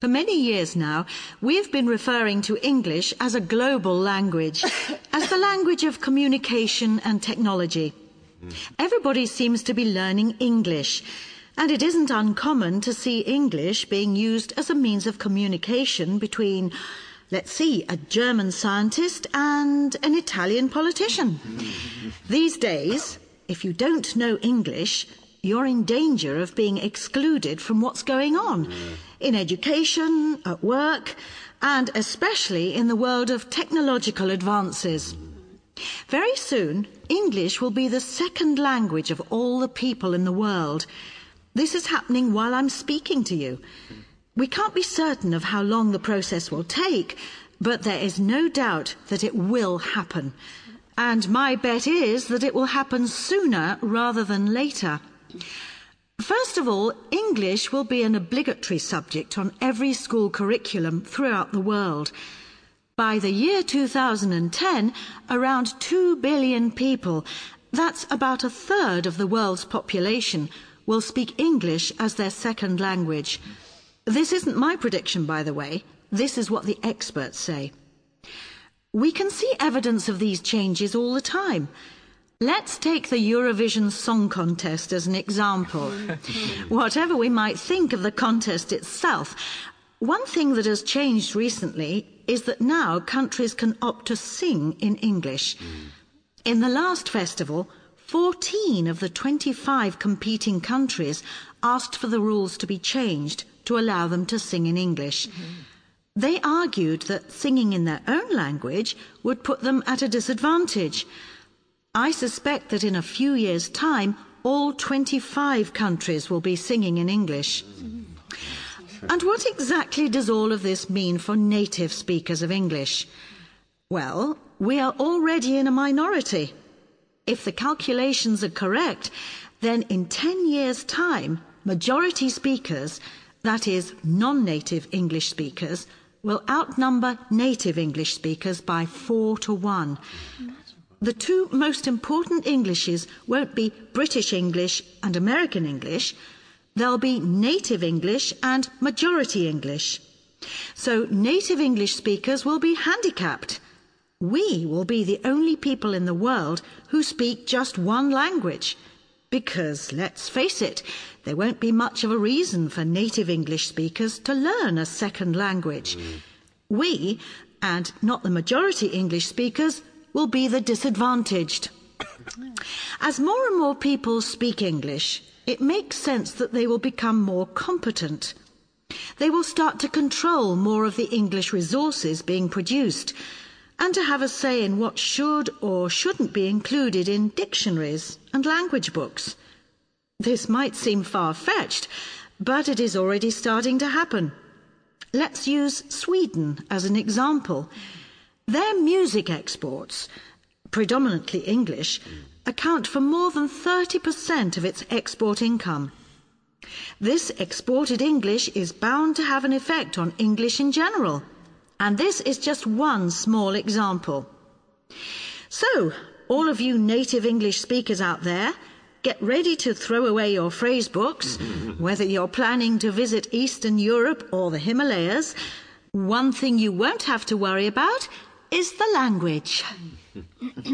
For many years now, we've been referring to English as a global language, as the language of communication and technology. Everybody seems to be learning English, and it isn't uncommon to see English being used as a means of communication between, let's see, a German scientist and an Italian politician. These days, if you don't know English, you're in danger of being excluded from what's going on in education, at work, and especially in the world of technological advances. Very soon, English will be the second language of all the people in the world. This is happening while I'm speaking to you. We can't be certain of how long the process will take, but there is no doubt that it will happen. And my bet is that it will happen sooner rather than later. First of all, English will be an obligatory subject on every school curriculum throughout the world. By the year 2010, around 2 billion people, that's about a third of the world's population, will speak English as their second language. This isn't my prediction, by the way. This is what the experts say. We can see evidence of these changes all the time. Let's take the Eurovision Song Contest as an example. Whatever we might think of the contest itself, one thing that has changed recently is that now countries can opt to sing in English. Mm. In the last festival, 14 of the 25 competing countries asked for the rules to be changed to allow them to sing in English. Mm-hmm. They argued that singing in their own language would put them at a disadvantage. I suspect that in a few years' time, all 25 countries will be singing in English. And what exactly does all of this mean for native speakers of English? Well, we are already in a minority. If the calculations are correct, then in 10 years' time, majority speakers, that is, non native English speakers, will outnumber native English speakers by four to one. The two most important Englishes won't be British English and American English, they'll be native English and majority English. So native English speakers will be handicapped. We will be the only people in the world who speak just one language. Because, let's face it, there won't be much of a reason for native English speakers to learn a second language. Mm. We, and not the majority English speakers, will be the disadvantaged. As more and more people speak English, it makes sense that they will become more competent. They will start to control more of the English resources being produced and to have a say in what should or shouldn't be included in dictionaries and language books. This might seem far fetched, but it is already starting to happen. Let's use Sweden as an example. Their music exports, predominantly English, account for more than 30% of its export income. This exported English is bound to have an effect on English in general. And this is just one small example. So, all of you native English speakers out there, get ready to throw away your phrase books, whether you're planning to visit Eastern Europe or the Himalayas. One thing you won't have to worry about is the language.